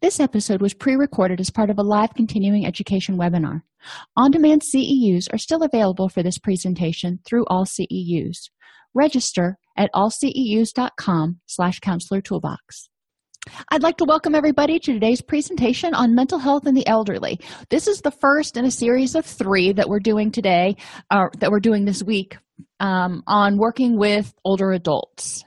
This episode was pre recorded as part of a live continuing education webinar. On demand CEUs are still available for this presentation through all CEUs. Register at allceus.com slash counselor toolbox. I'd like to welcome everybody to today's presentation on mental health in the elderly. This is the first in a series of three that we're doing today, uh, that we're doing this week um, on working with older adults.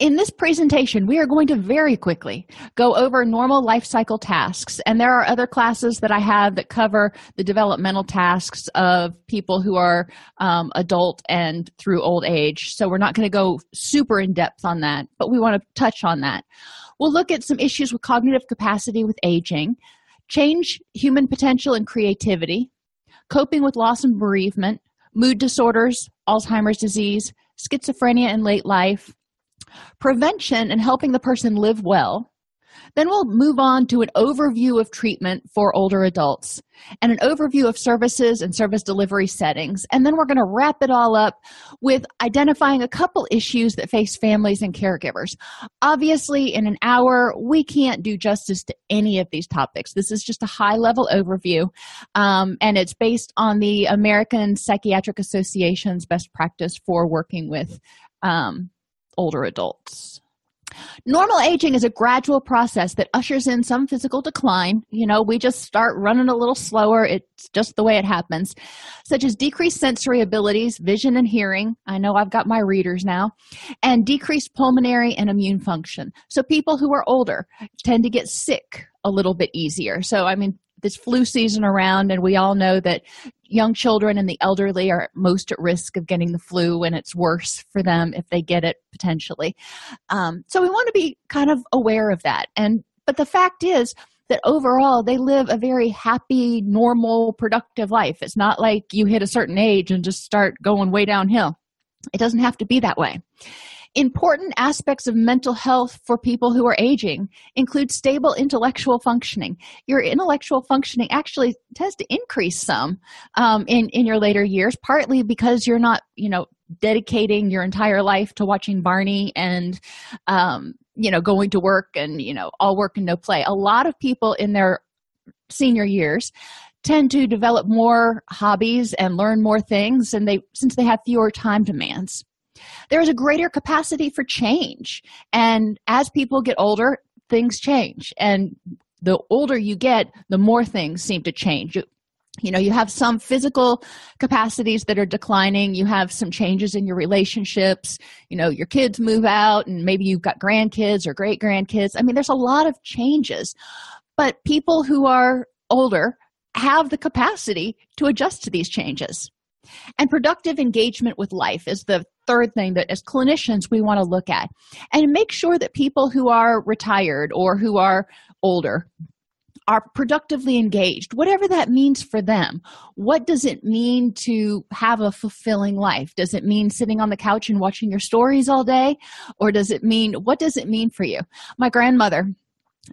In this presentation, we are going to very quickly go over normal life cycle tasks, and there are other classes that I have that cover the developmental tasks of people who are um, adult and through old age. So we're not going to go super in depth on that, but we want to touch on that. We'll look at some issues with cognitive capacity with aging, change human potential and creativity, coping with loss and bereavement, mood disorders, Alzheimer's disease, schizophrenia in late life prevention and helping the person live well. Then we'll move on to an overview of treatment for older adults and an overview of services and service delivery settings. And then we're going to wrap it all up with identifying a couple issues that face families and caregivers. Obviously, in an hour, we can't do justice to any of these topics. This is just a high level overview, um, and it's based on the American Psychiatric Association's best practice for working with um, older adults. Normal aging is a gradual process that ushers in some physical decline. You know, we just start running a little slower. It's just the way it happens, such as decreased sensory abilities, vision and hearing. I know I've got my readers now, and decreased pulmonary and immune function. So, people who are older tend to get sick a little bit easier. So, I mean, this flu season around, and we all know that young children and the elderly are most at risk of getting the flu and it's worse for them if they get it potentially. Um, so we want to be kind of aware of that. And but the fact is that overall they live a very happy normal productive life. It's not like you hit a certain age and just start going way downhill. It doesn't have to be that way Important aspects of mental health for people who are aging include stable intellectual functioning. Your intellectual functioning actually tends to increase some um, in in your later years, partly because you're not, you know, dedicating your entire life to watching Barney and, um, you know, going to work and you know, all work and no play. A lot of people in their senior years tend to develop more hobbies and learn more things and they since they have fewer time demands there is a greater capacity for change. And as people get older things change. And the older you get the more things seem to change. You, know you have some physical capacities that are declining. You have some changes in your relationships. You know your kids move out and maybe you've got grandkids or great grandkids i mean there's a lot of changes. But people who are older have the capacity to adjust to these changes and productive engagement with life is the third thing that as clinicians we want to look at and make sure that people who are retired or who are older are productively engaged, whatever that means for them. What does it mean to have a fulfilling life? Does it mean sitting on the couch and watching your stories all day? Or does it mean, what does it mean for you? My grandmother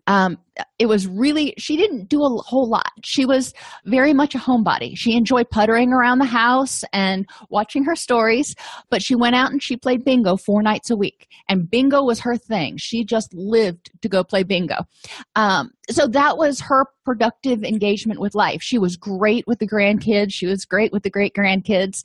um, it was really she didn't do a whole lot. She was very much a homebody. She enjoyed puttering around the house and watching her stories but she went out and she played bingo four nights a week and bingo was her thing. She just lived to go play bingo. Um, so that was her productive engagement with life. She was great with the grandkids. She was great with the great grandkids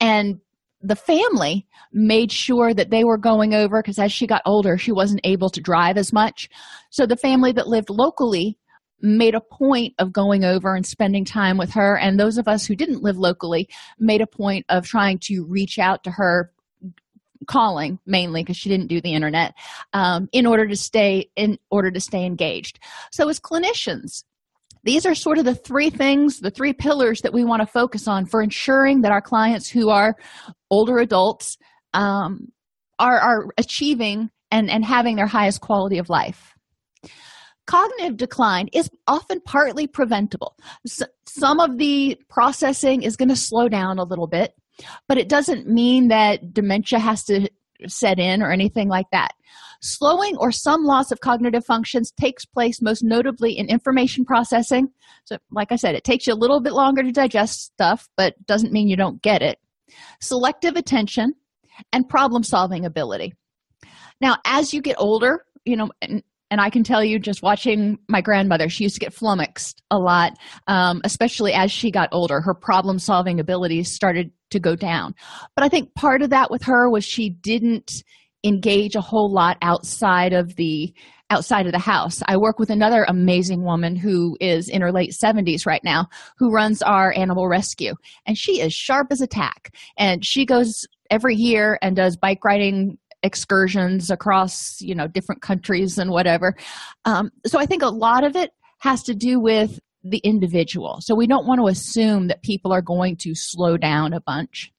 and the family made sure that they were going over because as she got older she wasn't able to drive as much. So the family that lived locally made a point of going over and spending time with her. And those of us who didn't live locally made a point of trying to reach out to her calling mainly because she didn't do the internet um, in order to stay in order to stay engaged. So as clinicians these are sort of the three things, the three pillars that we want to focus on for ensuring that our clients who are older adults um, are, are achieving and, and having their highest quality of life. Cognitive decline is often partly preventable. So some of the processing is going to slow down a little bit, but it doesn't mean that dementia has to set in or anything like that. Slowing or some loss of cognitive functions takes place most notably in information processing. So, like I said, it takes you a little bit longer to digest stuff, but doesn't mean you don't get it. Selective attention and problem solving ability. Now, as you get older, you know, and, and I can tell you just watching my grandmother, she used to get flummoxed a lot, um, especially as she got older. Her problem solving abilities started to go down. But I think part of that with her was she didn't engage a whole lot outside of the outside of the house. I work with another amazing woman who is in her late 70s right now who runs our animal rescue and she is sharp as a tack and she goes every year and does bike riding excursions across you know different countries and whatever um, so i think a lot of it has to do with the individual. So we don't want to assume that people are going to slow down a bunch.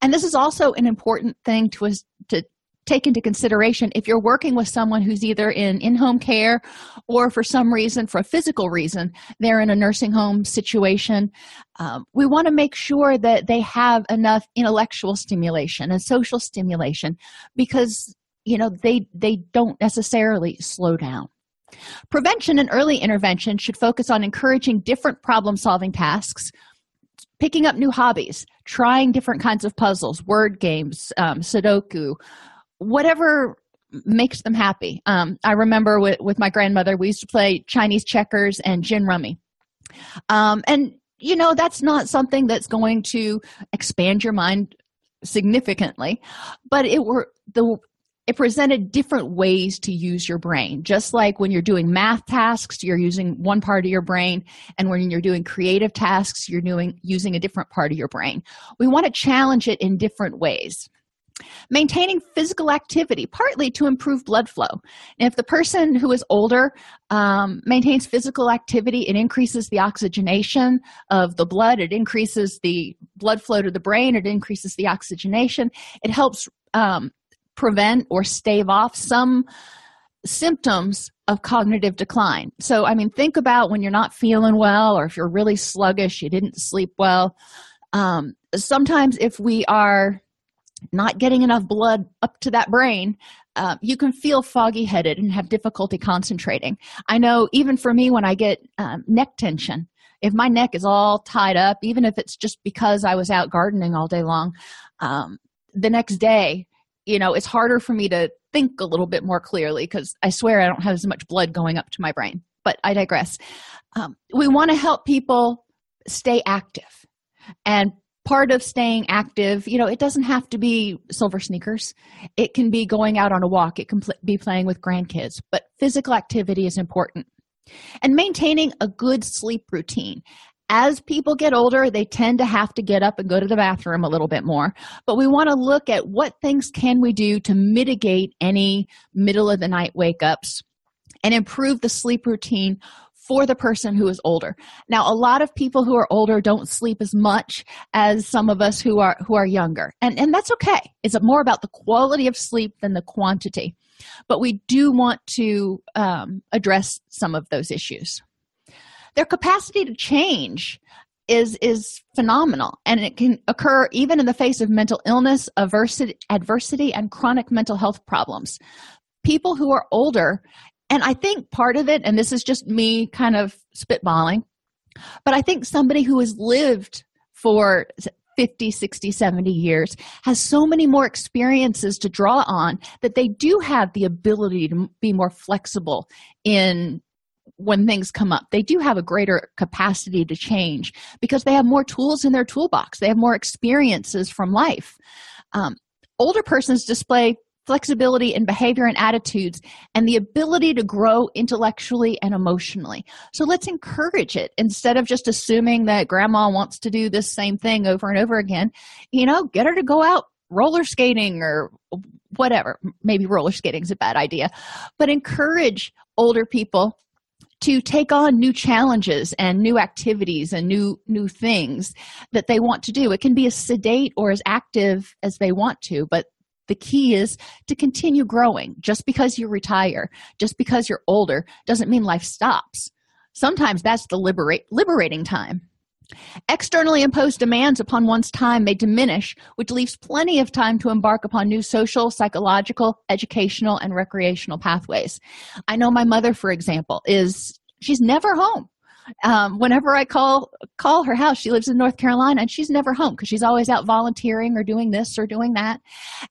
And this is also an important thing to, us to take into consideration. If you're working with someone who's either in in-home care or for some reason for a physical reason they're in a nursing home situation um, we want to make sure that they have enough intellectual stimulation and social stimulation because you know they they don't necessarily slow down prevention and early intervention should focus on encouraging different problem solving tasks picking up new hobbies trying different kinds of puzzles word games um, sudoku whatever makes them happy. Um, I remember with, with my grandmother, we used to play Chinese checkers and gin rummy. Um, and, you know, that's not something that's going to expand your mind significantly, but it were the it presented different ways to use your brain just like when you're doing math tasks you're using one part of your brain and when you're doing creative tasks you're doing using a different part of your brain we want to challenge it in different ways Maintaining physical activity, partly to improve blood flow. And if the person who is older um, maintains physical activity, it increases the oxygenation of the blood, it increases the blood flow to the brain, it increases the oxygenation. It helps um, prevent or stave off some symptoms of cognitive decline. So, I mean, think about when you're not feeling well or if you're really sluggish, you didn't sleep well. Um, sometimes, if we are not getting enough blood up to that brain, uh, you can feel foggy headed and have difficulty concentrating. I know even for me, when I get um, neck tension, if my neck is all tied up, even if it's just because I was out gardening all day long, um, the next day, you know, it's harder for me to think a little bit more clearly because I swear I don't have as much blood going up to my brain. But I digress. Um, we want to help people stay active and part of staying active you know it doesn't have to be silver sneakers it can be going out on a walk it can pl- be playing with grandkids but physical activity is important and maintaining a good sleep routine as people get older they tend to have to get up and go to the bathroom a little bit more. But we want to look at what things can we do to mitigate any middle of the night wake ups and improve the sleep routine for the person who is older. Now a lot of people who are older don't sleep as much as some of us who are who are younger. And and that's okay. It's more about the quality of sleep than the quantity. But we do want to um, address some of those issues their capacity to change is is phenomenal. And it can occur even in the face of mental illness adversity, adversity and chronic mental health problems. People who are older And I think part of it, and this is just me kind of spitballing, but I think somebody who has lived for 50, 60, 70 years has so many more experiences to draw on that they do have the ability to be more flexible in when things come up. They do have a greater capacity to change because they have more tools in their toolbox, they have more experiences from life. Um, older persons display flexibility in behavior and attitudes, and the ability to grow intellectually and emotionally. So let's encourage it instead of just assuming that grandma wants to do this same thing over and over again. You know, get her to go out roller skating or whatever. Maybe roller skating is a bad idea, but encourage older people to take on new challenges and new activities and new new things that they want to do it can be as sedate or as active as they want to but the key is to continue growing. Just because you retire, just because you're older, doesn't mean life stops. Sometimes that's the liberate, liberating time. Externally imposed demands upon one's time may diminish, which leaves plenty of time to embark upon new social, psychological, educational, and recreational pathways. I know my mother, for example, is she's never home um, whenever I call call her house, she lives in North Carolina, and she's never home because she's always out volunteering or doing this or doing that,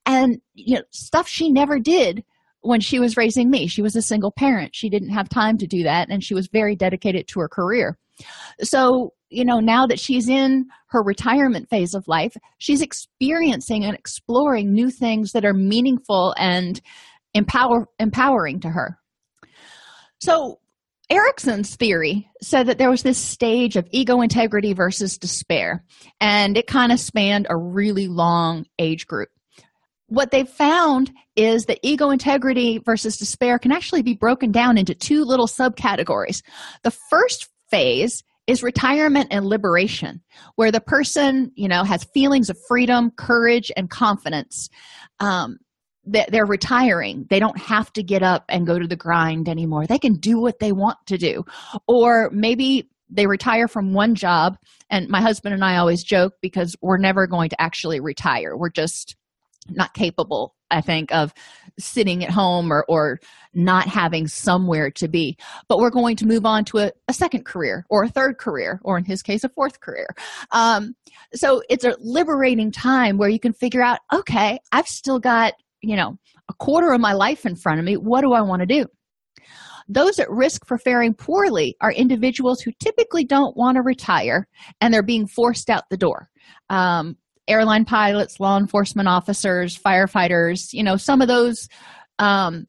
and you know stuff she never did when she was raising me. She was a single parent; she didn't have time to do that, and she was very dedicated to her career. So you know now that she's in her retirement phase of life, she's experiencing and exploring new things that are meaningful and empower empowering to her. So Erikson's theory said that there was this stage of ego integrity versus despair, and it kind of spanned a really long age group. What they found is that ego integrity versus despair can actually be broken down into two little subcategories. The first phase is retirement and liberation, where the person, you know, has feelings of freedom, courage, and confidence. Um, that they're retiring. They don't have to get up and go to the grind anymore. They can do what they want to do. Or maybe they retire from one job and my husband and i always joke because we're never going to actually retire. We're just not capable i think of sitting at home or, or not having somewhere to be. But we're going to move on to a, a second career or a third career or in his case a fourth career. Um, so it's a liberating time where you can figure out okay i've still got you know a quarter of my life in front of me. What do i want to do? Those at risk for faring poorly are individuals who typically don't want to retire and they're being forced out the door. Um, airline pilots law enforcement officers firefighters you know some of those um,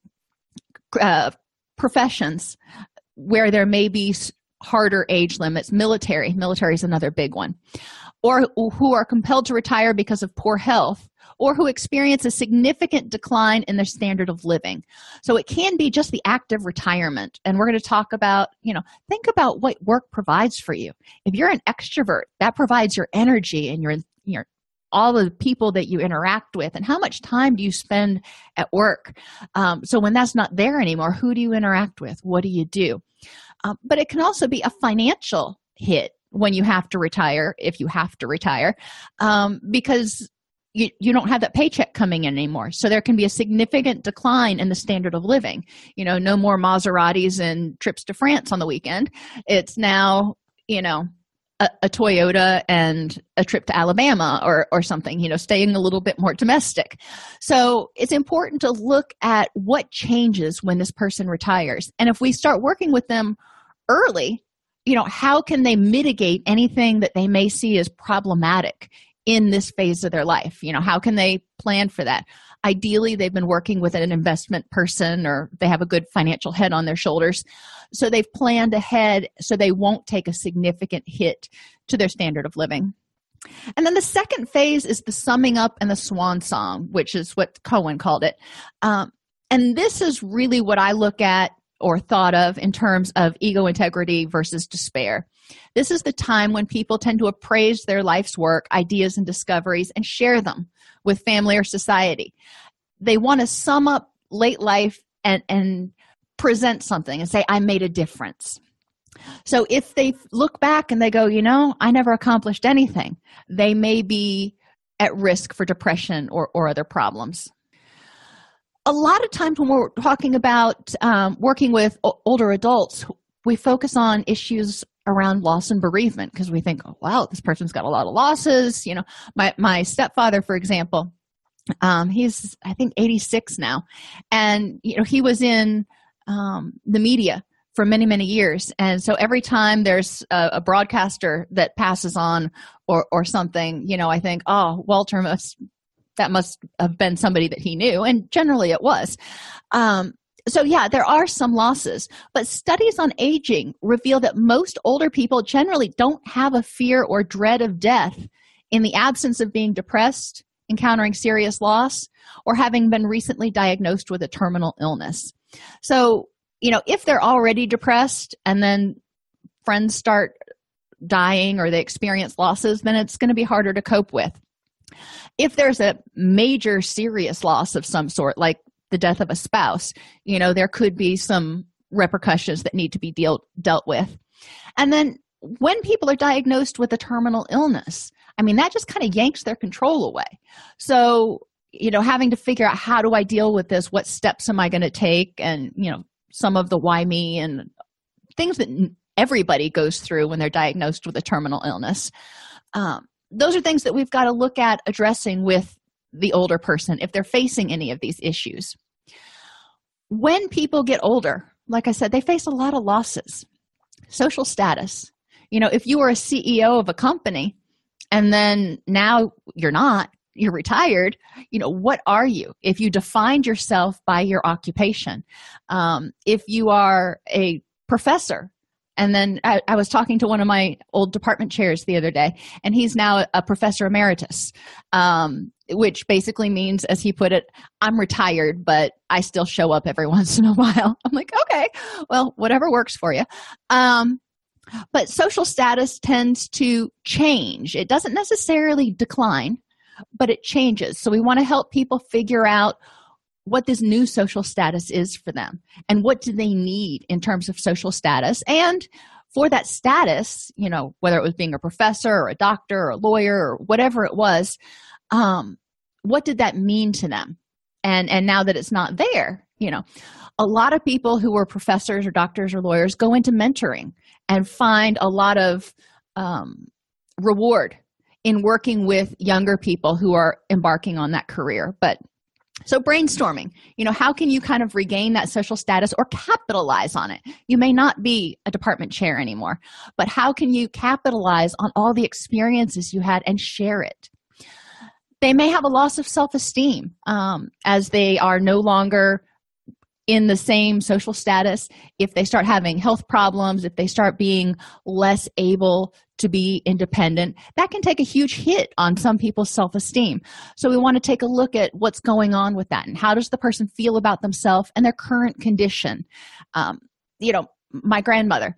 uh, professions where there may be harder age limits military military is another big one or who are compelled to retire because of poor health or who experience a significant decline in their standard of living. So it can be just the act of retirement. And we're going to talk about, you know, think about what work provides for you. If you're an extrovert, that provides your energy and your your all the people that you interact with and how much time do you spend at work? Um, so when that's not there anymore who do you interact with? What do you do? Um, but it can also be a financial hit when you have to retire if you have to retire um, because you, you don't have that paycheck coming in anymore. So there can be a significant decline in the standard of living. You know no more maseratis and trips to france on the weekend. It's now you know a, a, toyota and a trip to alabama or or something you know staying a little bit more domestic. So it's important to look at what changes when this person retires. And if we start working with them early you know how can they mitigate anything that they may see as problematic in this phase of their life? You know how can they plan for that ideally they've been working with an investment person or they have a good financial head on their shoulders. So they've planned ahead so they won't take a significant hit to their standard of living. And then the second phase is the summing up and the swan song which is what cohen called it. Um, and this is really what i look at or thought of in terms of ego integrity versus despair. This is the time when people tend to appraise their life's work, ideas, and discoveries and share them with family or society. They want to sum up late life and, and present something and say, I made a difference. So if they look back and they go, you know, I never accomplished anything, they may be at risk for depression or, or other problems. a lot of times when we're talking about um, working with o- older adults, we focus on issues around loss and bereavement because we think, oh, wow, this person's got a lot of losses. You know, my my stepfather, for example, um, he's I think 86 now, and you know he was in um, the media for many many years, and so every time there's a, a broadcaster that passes on or or something, you know, I think, oh, Walter must that must have been somebody that he knew, and generally it was. Um, so yeah there are some losses but studies on aging reveal that most older people generally don't have a fear or dread of death in the absence of being depressed encountering serious loss or having been recently diagnosed with a terminal illness. So you know if they're already depressed and then friends start dying or they experience losses then it's going to be harder to cope with. If there's a major serious loss of some sort like the death of a spouse you know there could be some repercussions that need to be deal, dealt with. And then when people are diagnosed with a terminal illness i mean that just kind of yanks their control away. So you know having to figure out how do i deal with this what steps am i going to take and you know some of the why me and things that everybody goes through when they're diagnosed with a terminal illness. Um, those are things that we've got to look at addressing with the older person if they're facing any of these issues. When people get older, like I said, they face a lot of losses. Social status. You know, if you were a CEO of a company and then now you're not, you're retired, you know, what are you? If you defined yourself by your occupation, um, if you are a professor and then I, I, was talking to one of my old department chairs the other day and he's now a professor emeritus um, which basically means as he put it i'm retired but i still show up every once in a while. I'm like okay well whatever works for you. Um, but social status tends to change. It doesn't necessarily decline but it changes. So we want to help people figure out what this new social status is for them and what do they need in terms of social status. And for that status you know whether it was being a professor or a doctor or a lawyer or whatever it was um, what did that mean to them? And and now that it's not there you know a lot of people who were professors or doctors or lawyers go into mentoring and find a lot of um, reward in working with younger people who are embarking on that career. But so, brainstorming, you know, how can you kind of regain that social status or capitalize on it? You may not be a department chair anymore, but how can you capitalize on all the experiences you had and share it? They may have a loss of self esteem um, as they are no longer in the same social status if they start having health problems if they start being less able to be independent that can take a huge hit on some people's self-esteem. So we want to take a look at what's going on with that and how does the person feel about themselves and their current condition. Um, you know my grandmother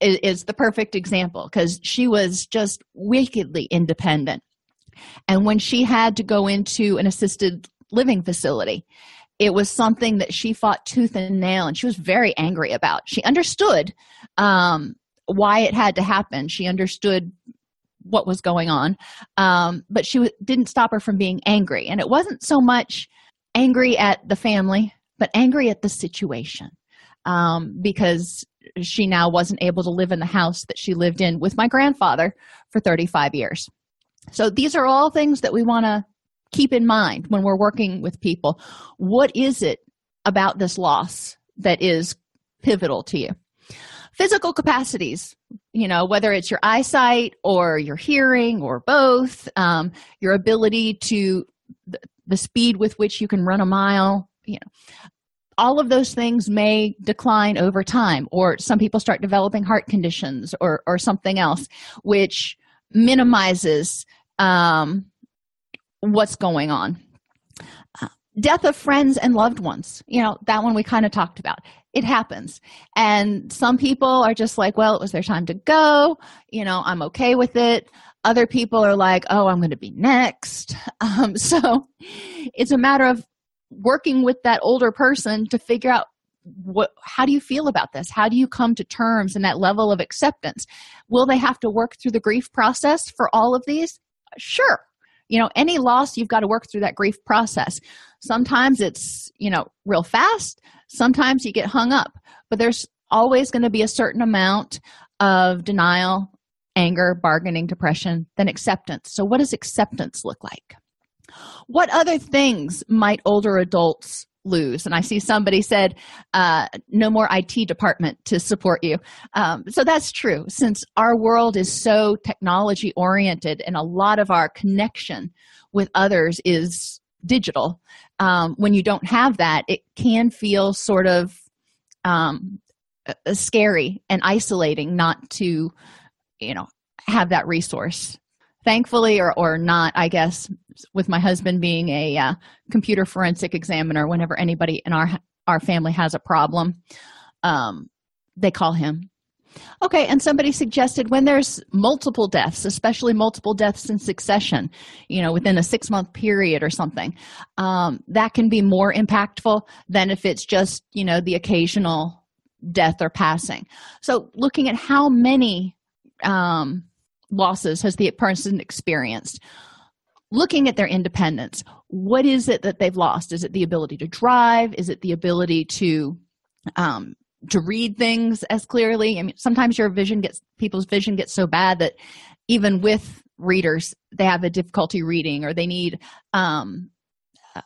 is, is the perfect example because she was just wickedly independent. And when she had to go into an assisted living facility it was something that she fought tooth and nail and she was very angry about. She understood um, why it had to happen. She understood what was going on. Um, but she w- didn't stop her from being angry. And it wasn't so much angry at the family but angry at the situation. Um, because she now wasn't able to live in the house that she lived in with my grandfather for 35 years. So these are all things that we want to keep in mind when we're working with people. What is it about this loss that is pivotal to you physical capacities you know whether it's your eyesight or your hearing or both um, your ability to the, speed with which you can run a mile you know all of those things may decline over time or some people start developing heart conditions or or something else which minimizes um, what's going on. Uh, death of friends and loved ones you know that one we kind of talked about it happens. And some people are just like well it was their time to go. You know i'm okay with it. Other people are like oh i'm going to be next. Um, so it's a matter of working with that older person to figure out what how do you feel about this? How do you come to terms and that level of acceptance? Will they have to work through the grief process for all of these? Sure. You know any loss you've got to work through that grief process. Sometimes it's, you know, real fast. Sometimes you get hung up. But there's always going to be a certain amount of denial, anger, bargaining, depression, then acceptance. So, what does acceptance look like? What other things might older adults lose? And I see somebody said, uh, no more IT department to support you. Um, so that's true. Since our world is so technology oriented and a lot of our connection with others is digital, um, when you don't have that, it can feel sort of um, scary and isolating not to, you know, have that resource. Thankfully or, or not i guess with my husband being a uh, computer forensic examiner whenever anybody in our our family has a problem um, they call him okay and somebody suggested when there's multiple deaths especially multiple deaths in succession you know within a six month period or something um, that can be more impactful than if it's just you know the occasional death or passing. So looking at how many um, losses has the person experienced looking at their independence what is it that they've lost? Is it the ability to drive? Is it the ability to um, to read things as clearly. I mean sometimes your vision gets people's vision gets so bad that even with readers they have a difficulty reading or they need um, uh,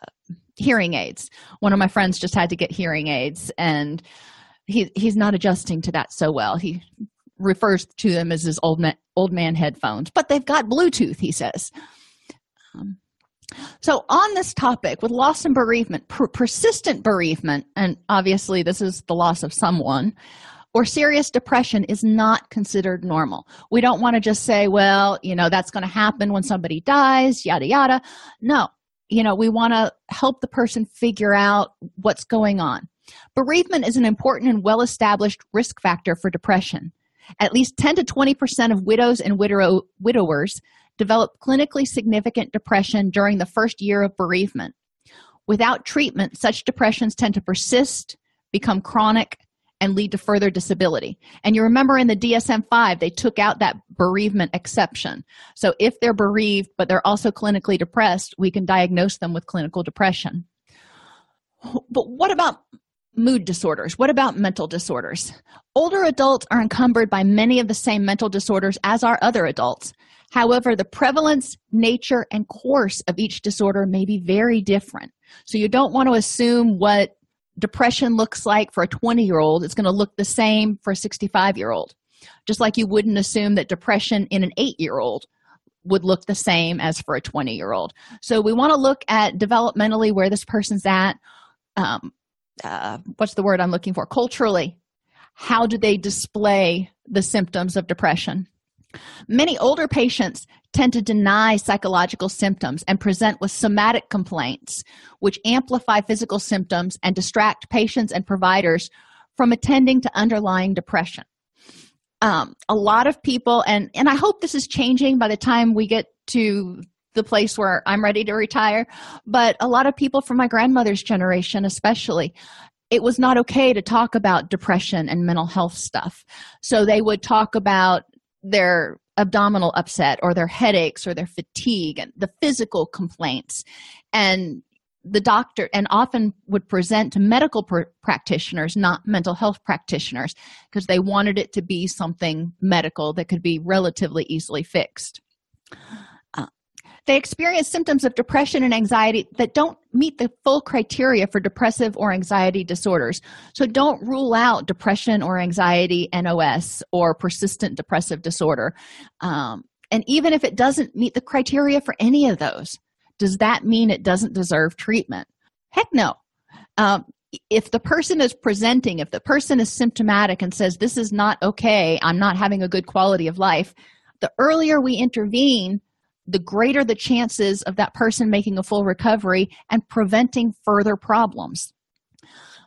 hearing aids. One of my friends just had to get hearing aids and he he's not adjusting to that so well. He refers to them as his old man, old man headphones, but they've got Bluetooth, he says. Um, so, on this topic with loss and bereavement, per- persistent bereavement, and obviously this is the loss of someone, or serious depression is not considered normal. We don't want to just say, well, you know, that's going to happen when somebody dies, yada, yada. No, you know, we want to help the person figure out what's going on. Bereavement is an important and well established risk factor for depression. At least 10 to 20% of widows and widow, widowers develop clinically significant depression during the first year of bereavement. Without treatment, such depressions tend to persist, become chronic, and lead to further disability. And you remember in the DSM 5, they took out that bereavement exception. So if they're bereaved, but they're also clinically depressed, we can diagnose them with clinical depression. But what about mood disorders? What about mental disorders? Older adults are encumbered by many of the same mental disorders as are other adults. However, the prevalence, nature, and course of each disorder may be very different. So you don't want to assume what depression looks like for a 20 year old, it's going to look the same for a 65 year old. Just like you wouldn't assume that depression in an 8 year old would look the same as for a 20 year old. So we want to look at developmentally where this person's at. Um, uh, what's the word I'm looking for? Culturally, how do they display the symptoms of depression? Many older patients tend to deny psychological symptoms and present with somatic complaints, which amplify physical symptoms and distract patients and providers from attending to underlying depression. Um, a lot of people, and, and I hope this is changing by the time we get to the place where I'm ready to retire. But a lot of people from my grandmother's generation, especially, it was not okay to talk about depression and mental health stuff. So they would talk about their abdominal upset or their headaches or their fatigue and the physical complaints. And the doctor and often would present to medical pr- practitioners not mental health practitioners because they wanted it to be something medical that could be relatively easily fixed they experience symptoms of depression and anxiety that don't meet the full criteria for depressive or anxiety disorders. So don't rule out depression or anxiety NOS or persistent depressive disorder. Um, and even if it doesn't meet the criteria for any of those, does that mean it doesn't deserve treatment? Heck no. Um, if the person is presenting, if the person is symptomatic and says, This is not okay, I'm not having a good quality of life, the earlier we intervene, the greater the chances of that person making a full recovery and preventing further problems.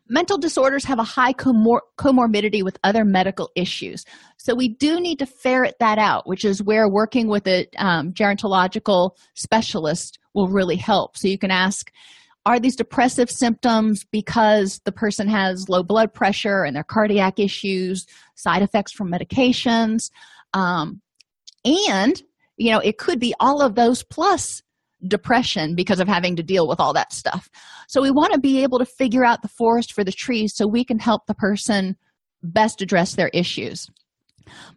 Mental disorders have a high comor- comorbidity with other medical issues. So we do need to ferret that out, which is where working with a um, gerontological specialist will really help. So you can ask, are these depressive symptoms because the person has low blood pressure and their cardiac issues, side effects from medications? Um, and you know it could be all of those plus depression because of having to deal with all that stuff. So we want to be able to figure out the forest for the trees so we can help the person best address their issues.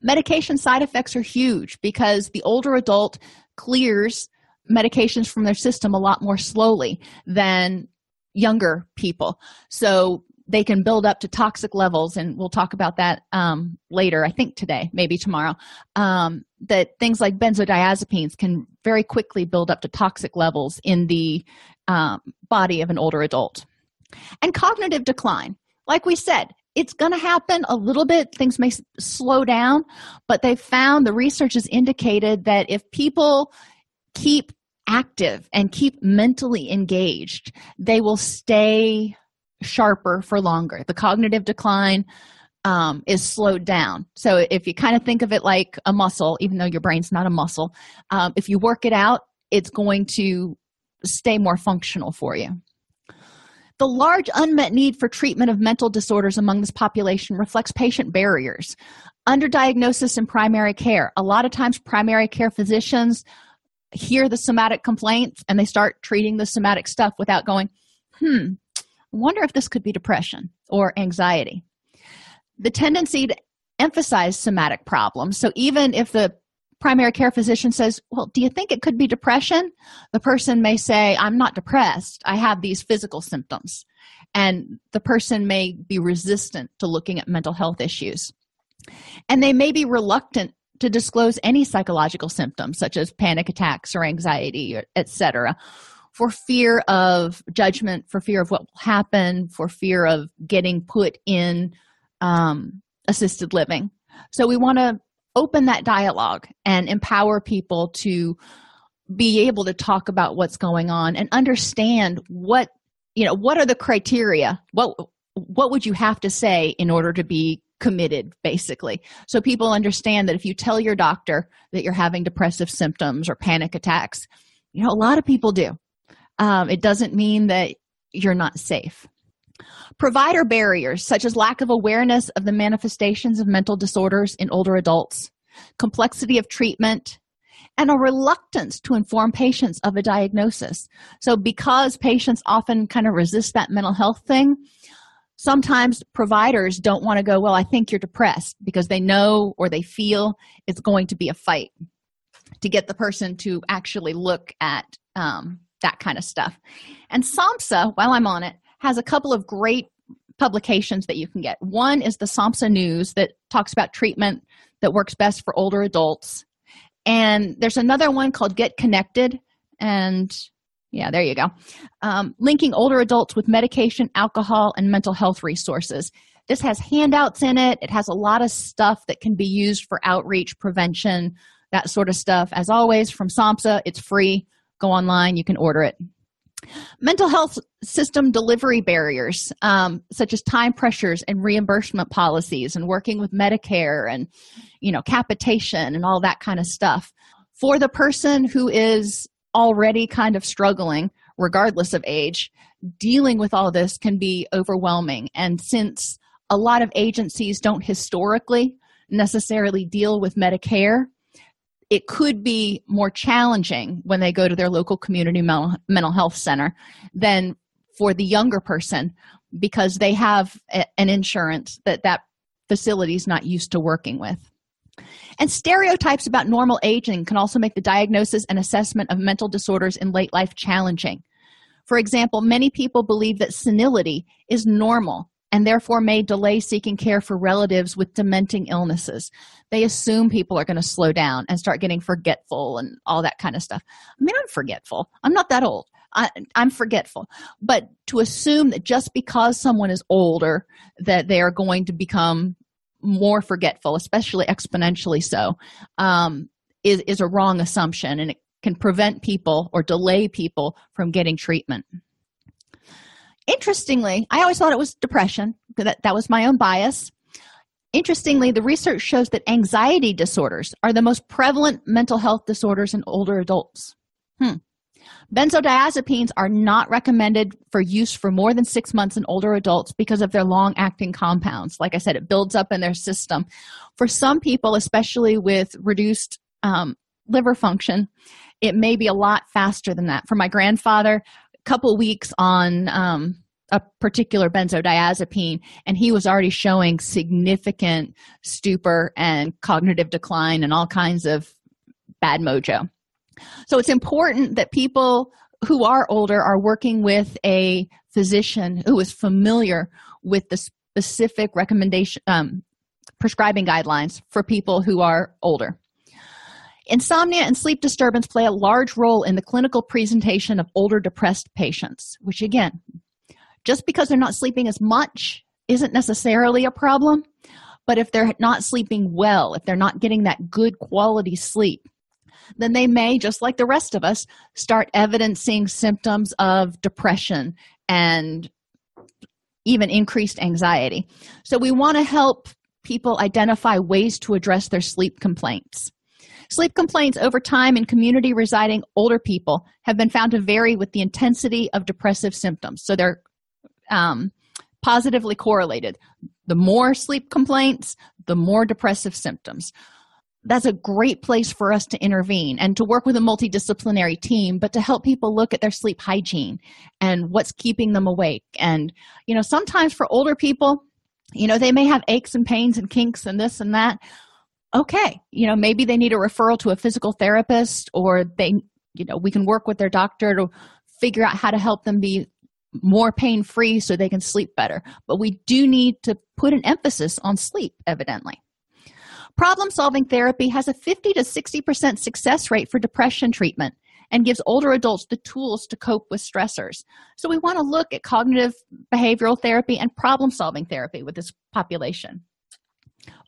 Medication side effects are huge because the older adult clears medications from their system a lot more slowly than younger people. So they can build up to toxic levels, and we'll talk about that um, later, I think today, maybe tomorrow. Um, that things like benzodiazepines can very quickly build up to toxic levels in the um, body of an older adult. And cognitive decline, like we said, it's going to happen a little bit. Things may slow down, but they found the research has indicated that if people keep active and keep mentally engaged, they will stay sharper for longer. The cognitive decline um, is slowed down. So if you kind of think of it like a muscle, even though your brain's not a muscle, um, if you work it out, it's going to stay more functional for you. The large unmet need for treatment of mental disorders among this population reflects patient barriers. Underdiagnosis in primary care. A lot of times, primary care physicians hear the somatic complaints and they start treating the somatic stuff without going, hmm, wonder if this could be depression or anxiety. The tendency to emphasize somatic problems. So even if the primary care physician says, Well, do you think it could be depression? The person may say, I'm not depressed. I have these physical symptoms. And the person may be resistant to looking at mental health issues. And they may be reluctant to disclose any psychological symptoms such as panic attacks or anxiety, etc for fear of judgment, for fear of what will happen, for fear of getting put in um, assisted living. So we want to open that dialogue and empower people to be able to talk about what's going on and understand what you know what are the criteria? What what would you have to say in order to be committed basically? So people understand that if you tell your doctor that you're having depressive symptoms or panic attacks you know a lot of people do um, it doesn't mean that you're not safe. Provider barriers, such as lack of awareness of the manifestations of mental disorders in older adults, complexity of treatment, and a reluctance to inform patients of a diagnosis. So, because patients often kind of resist that mental health thing, sometimes providers don't want to go, Well, I think you're depressed because they know or they feel it's going to be a fight to get the person to actually look at um, that kind of stuff. And SAMHSA, while I'm on it, has a couple of great publications that you can get. One is the SAMHSA News that talks about treatment that works best for older adults. And there's another one called Get Connected. And yeah, there you go. Um, linking older adults with medication, alcohol, and mental health resources. This has handouts in it. It has a lot of stuff that can be used for outreach, prevention, that sort of stuff. As always, from SAMHSA, it's free go online you can order it. Mental health system delivery barriers um, such as time pressures and reimbursement policies and working with medicare and you know capitation and all that kind of stuff. For the person who is already kind of struggling regardless of age dealing with all this can be overwhelming. And since a lot of agencies don't historically necessarily deal with medicare it could be more challenging when they go to their local community mental, health center than for the younger person because they have a, an insurance that that facility is not used to working with. And stereotypes about normal aging can also make the diagnosis and assessment of mental disorders in late life challenging. For example many people believe that senility is normal and therefore may delay seeking care for relatives with dementing illnesses. They assume people are going to slow down and start getting forgetful and all that kind of stuff. I mean, I'm forgetful. I'm not that old. I, am forgetful. But to assume that just because someone is older, that they are going to become more forgetful, especially exponentially so, um, is, is a wrong assumption and it can prevent people or delay people from getting treatment interestingly i always thought it was depression that, that was my own bias. Interestingly the research shows that anxiety disorders are the most prevalent mental health disorders in older adults. Hmm. benzodiazepines are not recommended for use for more than six months in older adults because of their long acting compounds. Like i said it builds up in their system. For some people especially with reduced um, liver function it may be a lot faster than that. For my grandfather couple weeks on um, a particular benzodiazepine and he was already showing significant stupor and cognitive decline and all kinds of bad mojo. So it's important that people who are older are working with a physician who is familiar with the specific recommendation um, prescribing guidelines for people who are older insomnia and sleep disturbance play a large role in the clinical presentation of older depressed patients which again just because they're not sleeping as much isn't necessarily a problem but if they're not sleeping well if they're not getting that good quality sleep then they may, just like the rest of us, start evidencing symptoms of depression and even increased anxiety. So, we want to help people identify ways to address their sleep complaints. Sleep complaints over time in community residing older people have been found to vary with the intensity of depressive symptoms. So, they're um, positively correlated. The more sleep complaints, the more depressive symptoms that's a great place for us to intervene and to work with a multidisciplinary team but to help people look at their sleep hygiene and what's keeping them awake and you know sometimes for older people you know they may have aches and pains and kinks and this and that okay you know maybe they need a referral to a physical therapist or they you know we can work with their doctor to figure out how to help them be more pain free so they can sleep better but we do need to put an emphasis on sleep evidently Problem solving therapy has a 50 to 60% success rate for depression treatment and gives older adults the tools to cope with stressors. So, we want to look at cognitive behavioral therapy and problem solving therapy with this population.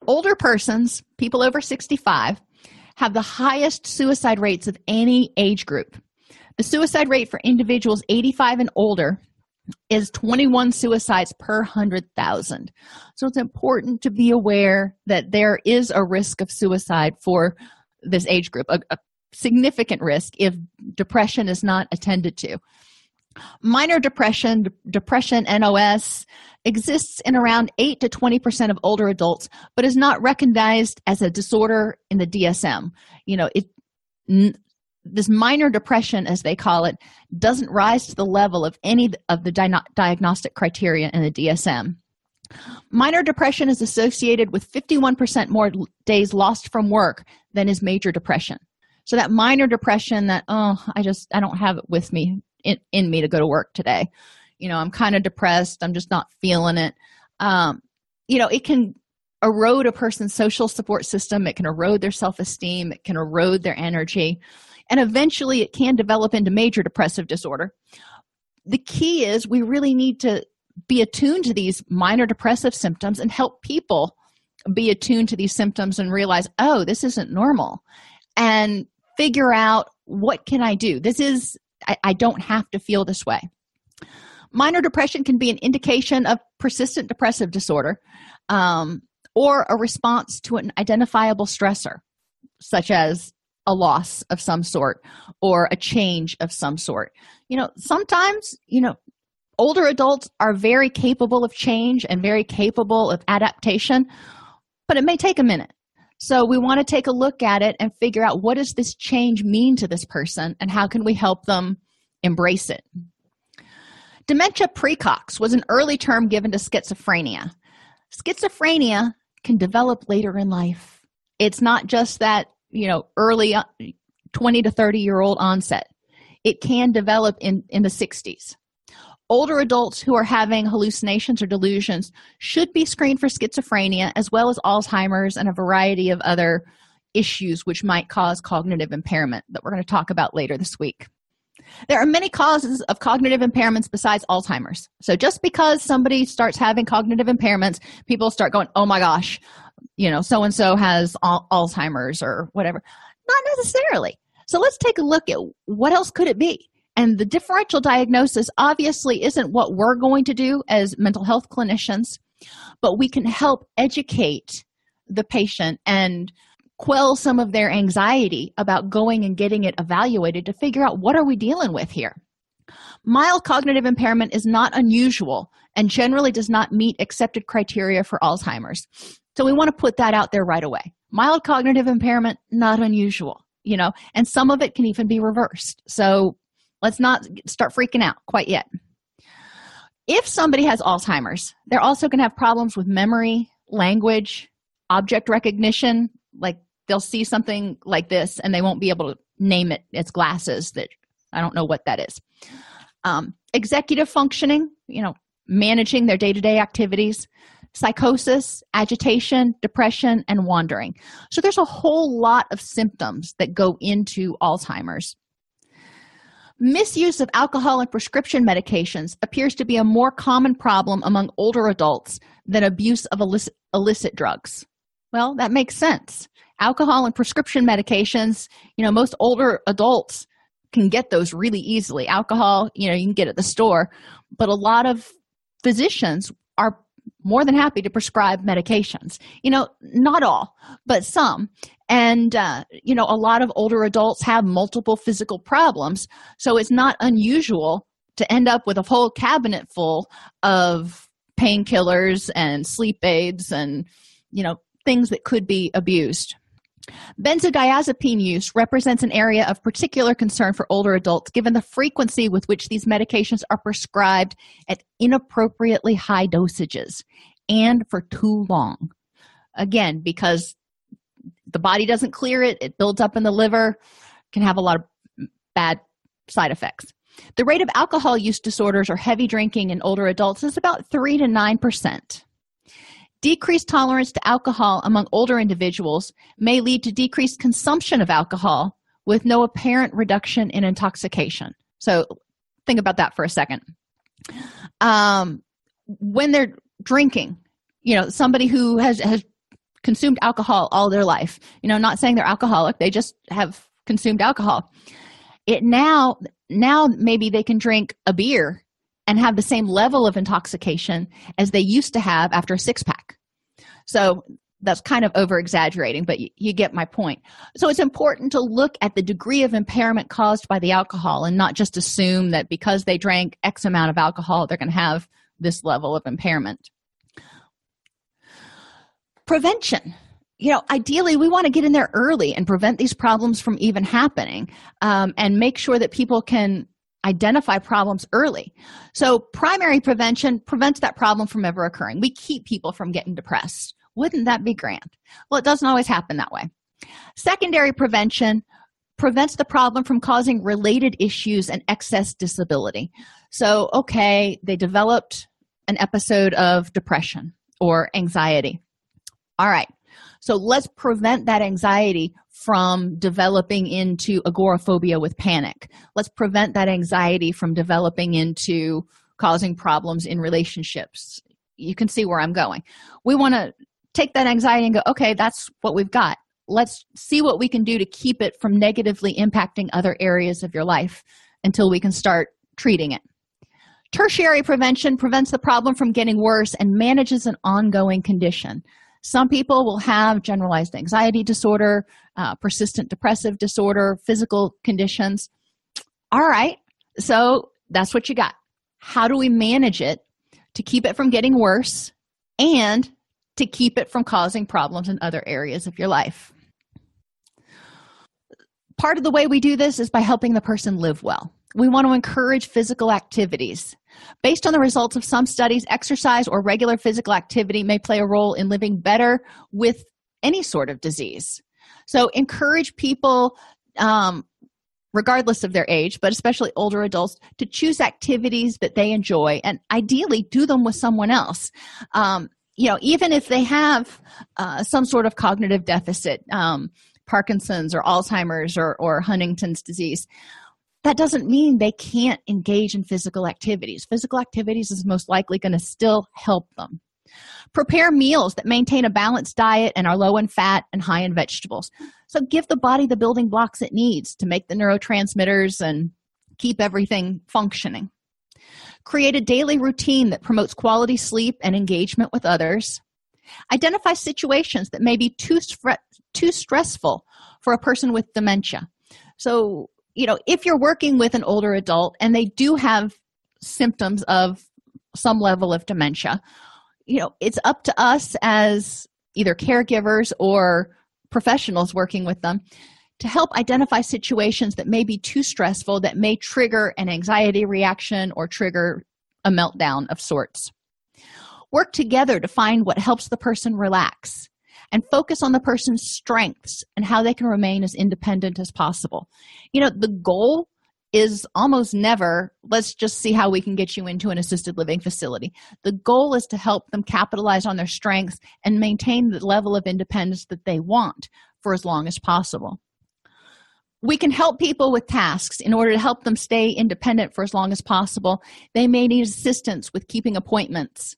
Older persons, people over 65, have the highest suicide rates of any age group. The suicide rate for individuals 85 and older is 21 suicides per 100,000. So it's important to be aware that there is a risk of suicide for this age group, a, a significant risk if depression is not attended to. Minor depression, depression NOS, exists in around 8 to 20% of older adults, but is not recognized as a disorder in the DSM. You know, it this minor depression as they call it doesn't rise to the level of any of the di- diagnostic criteria in the dsm minor depression is associated with 51% more days lost from work than is major depression. So that minor depression that oh i just i don't have it with me in, in me to go to work today. You know i'm kind of depressed. I'm just not feeling it. Um, you know it can erode a person's social support system. It can erode their self-esteem. It can erode their energy. And eventually it can develop into major depressive disorder. The key is we really need to be attuned to these minor depressive symptoms and help people be attuned to these symptoms and realize, oh, this isn't normal, and figure out what can I do. This is, I, I don't have to feel this way. Minor depression can be an indication of persistent depressive disorder um, or a response to an identifiable stressor, such as a loss of some sort or a change of some sort. You know, sometimes, you know, older adults are very capable of change and very capable of adaptation, but it may take a minute. So we want to take a look at it and figure out what does this change mean to this person and how can we help them embrace it. Dementia precox was an early term given to schizophrenia. Schizophrenia can develop later in life. It's not just that you know early uh, 20 to 30 year old onset it can develop in in the 60s older adults who are having hallucinations or delusions should be screened for schizophrenia as well as alzheimer's and a variety of other issues which might cause cognitive impairment that we're going to talk about later this week. There are many causes of cognitive impairments besides alzheimer's. So just because somebody starts having cognitive impairments people start going oh my gosh you know so and so has al- alzheimer's or whatever. Not necessarily. So let's take a look at what else could it be and the differential diagnosis obviously isn't what we're going to do as mental health clinicians but we can help educate the patient and quell some of their anxiety about going and getting it evaluated to figure out what are we dealing with here mild cognitive impairment is not unusual and generally does not meet accepted criteria for alzheimer's so we want to put that out there right away. Mild cognitive impairment, not unusual. you know, and some of it can even be reversed. So let's not start freaking out quite yet. If somebody has Alzheimer's, they're also going to have problems with memory, language, object recognition. Like they'll see something like this and they won't be able to name it. It's glasses that I don't know what that is. Um, executive functioning, you know, managing their day to day activities, psychosis, agitation, depression, and wandering. So there's a whole lot of symptoms that go into Alzheimer's. Misuse of alcohol and prescription medications appears to be a more common problem among older adults than abuse of illicit, illicit drugs. Well, that makes sense. Alcohol and prescription medications, you know, most older adults can get those really easily. Alcohol, you know, you can get at the store, but a lot of physicians are more than happy to prescribe medications. You know, not all, but some. And, uh, you know, a lot of older adults have multiple physical problems. So it's not unusual to end up with a whole cabinet full of painkillers and sleep aids and, you know, things that could be abused. Benzodiazepine use represents an area of particular concern for older adults given the frequency with which these medications are prescribed at inappropriately high dosages and for too long. Again, because the body doesn't clear it, it builds up in the liver, can have a lot of bad side effects. The rate of alcohol use disorders or heavy drinking in older adults is about 3 to 9%. Decreased tolerance to alcohol among older individuals may lead to decreased consumption of alcohol with no apparent reduction in intoxication. So, think about that for a second. Um, when they're drinking, you know, somebody who has, has consumed alcohol all their life, you know, not saying they're alcoholic, they just have consumed alcohol. It now, now maybe they can drink a beer and have the same level of intoxication as they used to have after a six pack. So that's kind of over exaggerating, but you, you, get my point. So it's important to look at the degree of impairment caused by the alcohol and not just assume that because they drank X amount of alcohol, they're going to have this level of impairment. Prevention. You know, ideally, we want to get in there early and prevent these problems from even happening um, and make sure that people can identify problems early. So, primary prevention prevents that problem from ever occurring. We keep people from getting depressed. Wouldn't that be grand? Well, it doesn't always happen that way. Secondary prevention prevents the problem from causing related issues and excess disability. So, okay, they developed an episode of depression or anxiety. All right, so let's prevent that anxiety from developing into agoraphobia with panic. Let's prevent that anxiety from developing into causing problems in relationships. You can see where I'm going. We want to take that anxiety and go, okay, that's what we've got. Let's see what we can do to keep it from negatively impacting other areas of your life until we can start treating it. Tertiary prevention prevents the problem from getting worse and manages an ongoing condition. Some people will have generalized anxiety disorder, uh, persistent depressive disorder, physical conditions. All right, so that's what you got. How do we manage it to keep it from getting worse and to keep it from causing problems in other areas of your life? Part of the way we do this is by helping the person live well. We want to encourage physical activities. Based on the results of some studies, exercise or regular physical activity may play a role in living better with any sort of disease. So, encourage people, um, regardless of their age, but especially older adults, to choose activities that they enjoy and ideally do them with someone else. Um, you know, even if they have uh, some sort of cognitive deficit, um, Parkinson's or Alzheimer's or, or Huntington's disease, that doesn't mean they can't engage in physical activities. Physical activities is most likely going to still help them. Prepare meals that maintain a balanced diet and are low in fat and high in vegetables. So give the body the building blocks it needs to make the neurotransmitters and keep everything functioning. Create a daily routine that promotes quality sleep and engagement with others. Identify situations that may be too, too stressful for a person with dementia. So, you know if you're working with an older adult and they do have symptoms of some level of dementia you know it's up to us as either caregivers or professionals working with them to help identify situations that may be too stressful that may trigger an anxiety reaction or trigger a meltdown of sorts. Work together to find what helps the person relax and focus on the person's strengths and how they can remain as independent as possible. You know, the goal is almost never let's just see how we can get you into an assisted living facility. The goal is to help them capitalize on their strengths and maintain the level of independence that they want for as long as possible. We can help people with tasks in order to help them stay independent for as long as possible. They may need assistance with keeping appointments,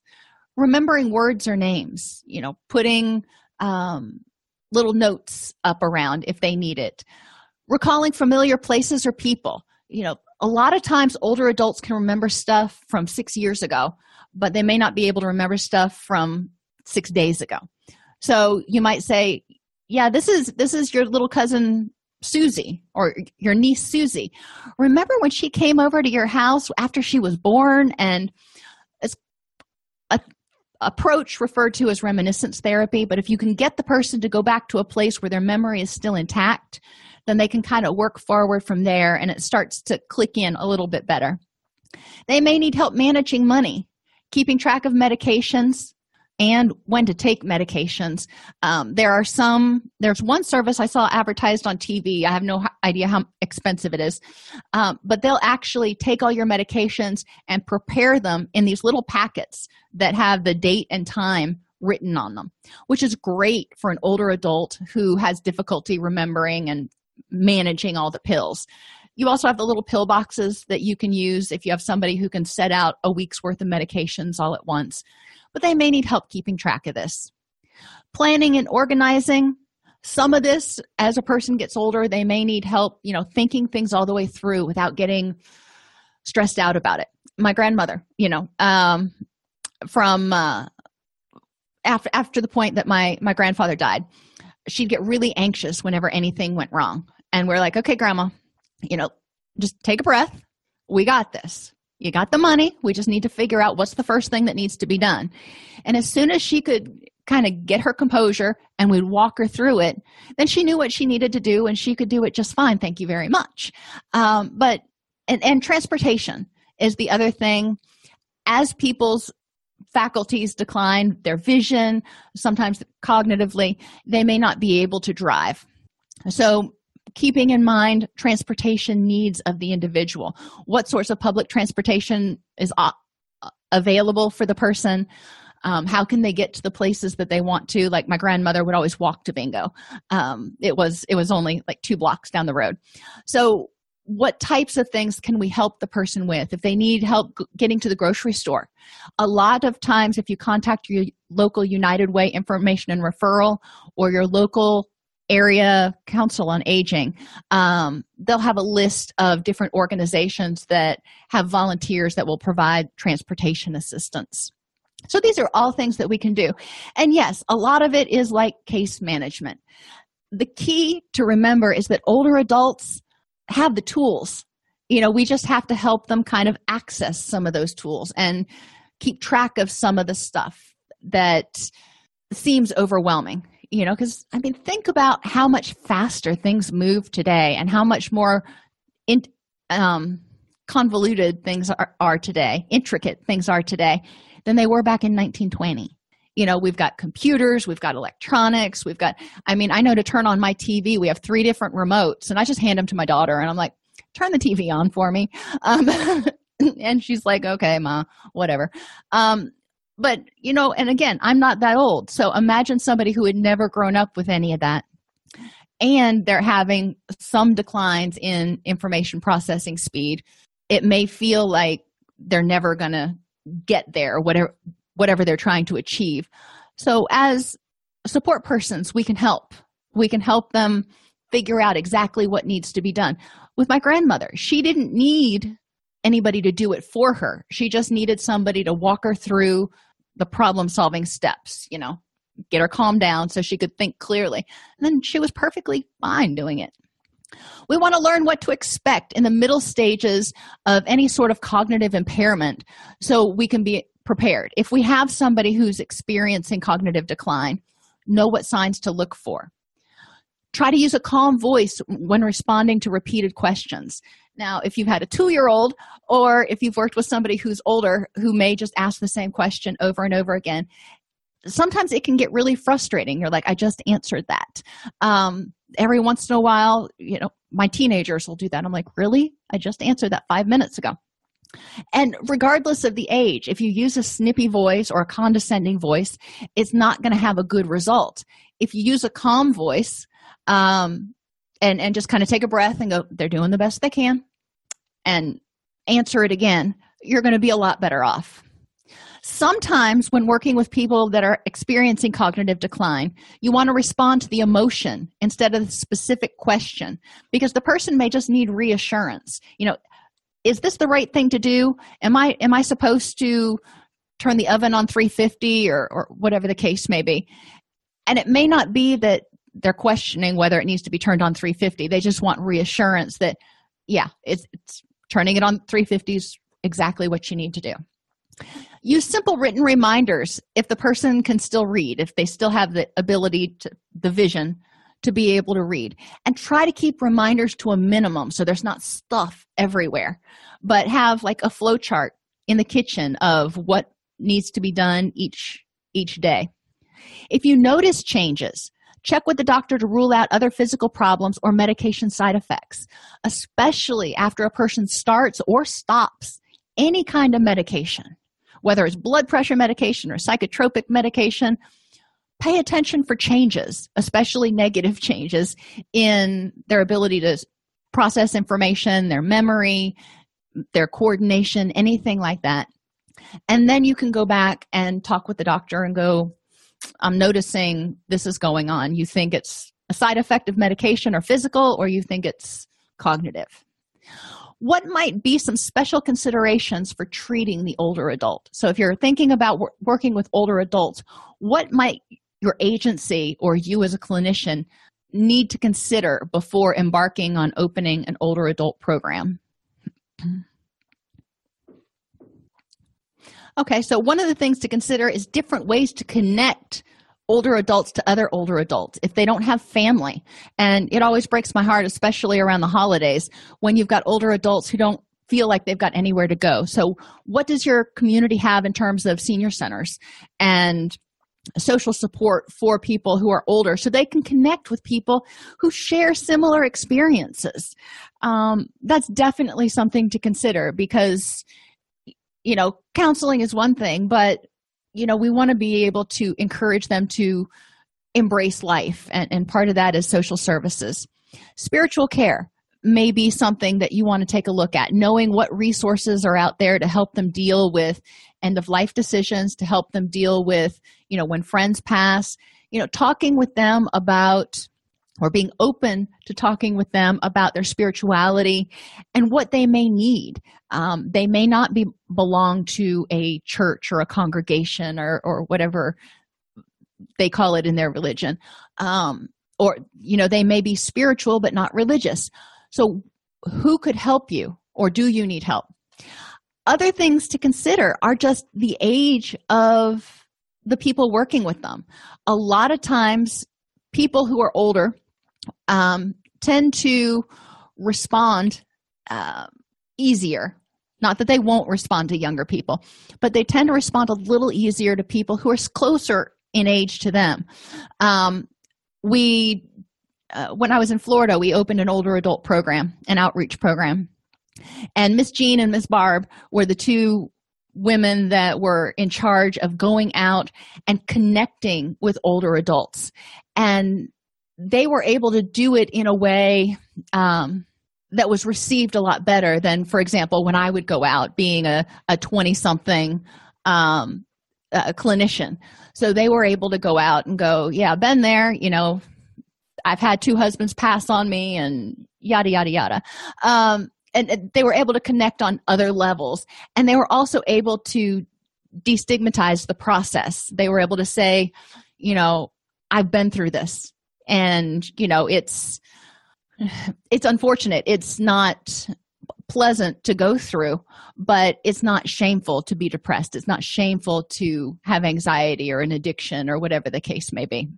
remembering words or names, you know, putting um, little notes up around if they need it, recalling familiar places or people. You know a lot of times older adults can remember stuff from six years ago but they may not be able to remember stuff from six days ago. So you might say yeah this is this is your little cousin susie or your niece susie. Remember when she came over to your house after she was born and approach referred to as reminiscence therapy but if you can get the person to go back to a place where their memory is still intact then they can kind of work forward from there and it starts to click in a little bit better. They may need help managing money, keeping track of medications, and when to take medications. Um, there are some, there's one service I saw advertised on TV. I have no idea how expensive it is, um, but they'll actually take all your medications and prepare them in these little packets that have the date and time written on them, which is great for an older adult who has difficulty remembering and managing all the pills. You also have the little pill boxes that you can use if you have somebody who can set out a week's worth of medications all at once, but they may need help keeping track of this. Planning and organizing, some of this as a person gets older, they may need help, you know, thinking things all the way through without getting stressed out about it. My grandmother, you know, um, from uh, after after the point that my my grandfather died, she'd get really anxious whenever anything went wrong. And we're like, okay, grandma, you know, just take a breath. We got this. You got the money. We just need to figure out what's the first thing that needs to be done. And as soon as she could kind of get her composure and we'd walk her through it, then she knew what she needed to do and she could do it just fine. Thank you very much. Um, but, and, and transportation is the other thing. As people's faculties decline, their vision, sometimes cognitively, they may not be able to drive. So, keeping in mind transportation needs of the individual. What sorts of public transportation is available for the person? Um, how can they get to the places that they want to like my grandmother would always walk to bingo um, it was it was only like two blocks down the road so what types of things can we help the person with if they need help getting to the grocery store a lot of times if you contact your local united way information and referral or your local area council on aging. Um, they'll have a list of different organizations that have volunteers that will provide transportation assistance. So these are all things that we can do. And yes a lot of it is like case management. The key to remember is that older adults have the tools. You know we just have to help them kind of access some of those tools and keep track of some of the stuff that seems overwhelming you know because i mean think about how much faster things move today and how much more in, um, convoluted things are, are today intricate things are today than they were back in 1920 you know we've got computers we've got electronics we've got i mean i know to turn on my tv we have three different remotes and i just hand them to my daughter and i'm like turn the tv on for me. Um, and she's like okay ma whatever. Um, but you know and again i'm not that old. So imagine somebody who had never grown up with any of that and they're having some declines in information processing speed. It may feel like they're never going to get there whatever whatever they're trying to achieve. So as support persons we can help. We can help them figure out exactly what needs to be done. With my grandmother she didn't need anybody to do it for her she just needed somebody to walk her through the problem solving steps you know get her calmed down so she could think clearly and then she was perfectly fine doing it we want to learn what to expect in the middle stages of any sort of cognitive impairment so we can be prepared. If we have somebody who's experiencing cognitive decline, know what signs to look for. Try to use a calm voice when responding to repeated questions. Now if you've had a two-year-old or if you've worked with somebody who's older who may just ask the same question over and over again sometimes it can get really frustrating. You're like i just answered that. Um, every once in a while you know my teenagers will do that. I'm like really? I just answered that five minutes ago. And regardless of the age if you use a snippy voice or a condescending voice it's not going to have a good result. If you use a calm voice um, and and just kind of take a breath and go they're doing the best they can and answer it again you're going to be a lot better off. Sometimes when working with people that are experiencing cognitive decline you want to respond to the emotion instead of the specific question because the person may just need reassurance. You know is this the right thing to do? Am i am i supposed to turn the oven on 350 or or whatever the case may be? And it may not be that they're questioning whether it needs to be turned on 350 they just want reassurance that yeah it's, it's turning it on 350 is exactly what you need to do. Use simple written reminders if the person can still read if they still have the ability to the vision to be able to read. And try to keep reminders to a minimum so there's not stuff everywhere. But have like a flow chart in the kitchen of what needs to be done each each day. If you notice changes check with the doctor to rule out other physical problems or medication side effects especially after a person starts or stops any kind of medication whether it's blood pressure medication or psychotropic medication. Pay attention for changes especially negative changes in their ability to process information their memory their coordination anything like that. And then you can go back and talk with the doctor and go i'm noticing this is going on. You think it's a side effect of medication or physical or you think it's cognitive? What might be some special considerations for treating the older adult? So if you're thinking about wor- working with older adults what might your agency or you as a clinician need to consider before embarking on opening an older adult program okay so one of the things to consider is different ways to connect older adults to other older adults. If they don't have family and it always breaks my heart especially around the holidays when you've got older adults who don't feel like they've got anywhere to go. So what does your community have in terms of senior centers and social support for people who are older so they can connect with people who share similar experiences? Um, that's definitely something to consider because you know counseling is one thing but you know we want to be able to encourage them to embrace life and, and part of that is social services. Spiritual care may be something that you want to take a look at knowing what resources are out there to help them deal with end of life decisions to help them deal with you know when friends pass. You know talking with them about or being open to talking with them about their spirituality and what they may need. Um, they may not be belong to a church or a congregation or or whatever they call it in their religion. Um, or you know they may be spiritual but not religious. So who could help you or do you need help? Other things to consider are just the age of the people working with them. A lot of times people who are older um, tend to respond uh, easier. Not that they won't respond to younger people but they tend to respond a little easier to people who are closer in age to them. Um, we uh, when i was in florida we opened an older adult program an outreach program. And miss jean and miss barb were the two women that were in charge of going out and connecting with older adults. And they were able to do it in a way um, that was received a lot better than for example when i would go out being a 20 something um, a clinician. So they were able to go out and go yeah I've been there you know i've had two husbands pass on me and yada yada yada. Um, and, they were able to connect on other levels. And they were also able to destigmatize the process. They were able to say you know i've been through this. And you know it's it's unfortunate. It's not pleasant to go through but it's not shameful to be depressed. It's not shameful to have anxiety or an addiction or whatever the case may be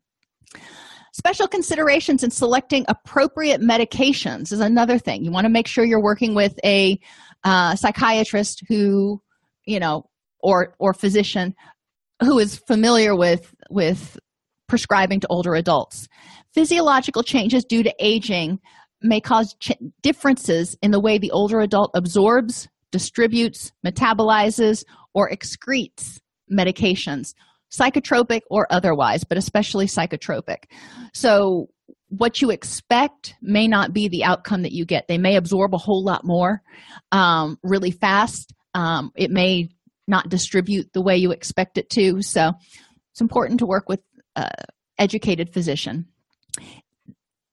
Special considerations in selecting appropriate medications is another thing. You want to make sure you're working with a uh, psychiatrist who, you know, or or physician who is familiar with with prescribing to older adults. Physiological changes due to aging may cause ch- differences in the way the older adult absorbs, distributes, metabolizes, or excretes medications, psychotropic or otherwise, but especially psychotropic. So, what you expect may not be the outcome that you get. They may absorb a whole lot more um, really fast. Um, it may not distribute the way you expect it to. So, it's important to work with uh, educated physician.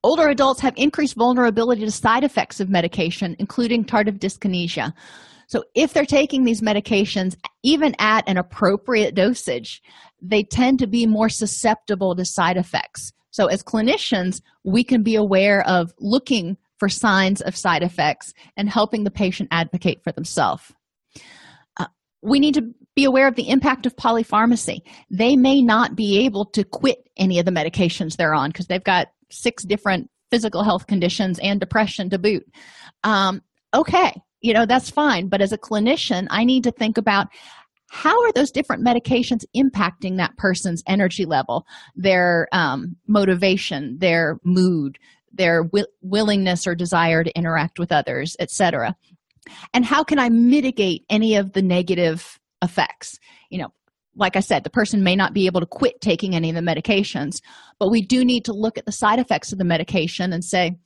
Older adults have increased vulnerability to side effects of medication, including tardive dyskinesia. So, if they're taking these medications, even at an appropriate dosage, they tend to be more susceptible to side effects. So, as clinicians, we can be aware of looking for signs of side effects and helping the patient advocate for themselves. Uh, we need to be aware of the impact of polypharmacy. They may not be able to quit any of the medications they're on because they've got six different physical health conditions and depression to boot. Um, okay, you know, that's fine. But as a clinician, I need to think about how are those different medications impacting that person's energy level, their um, motivation, their mood, their wi- willingness or desire to interact with others, etc. And how can I mitigate any of the negative effects? You know, like I said, the person may not be able to quit taking any of the medications, but we do need to look at the side effects of the medication and say,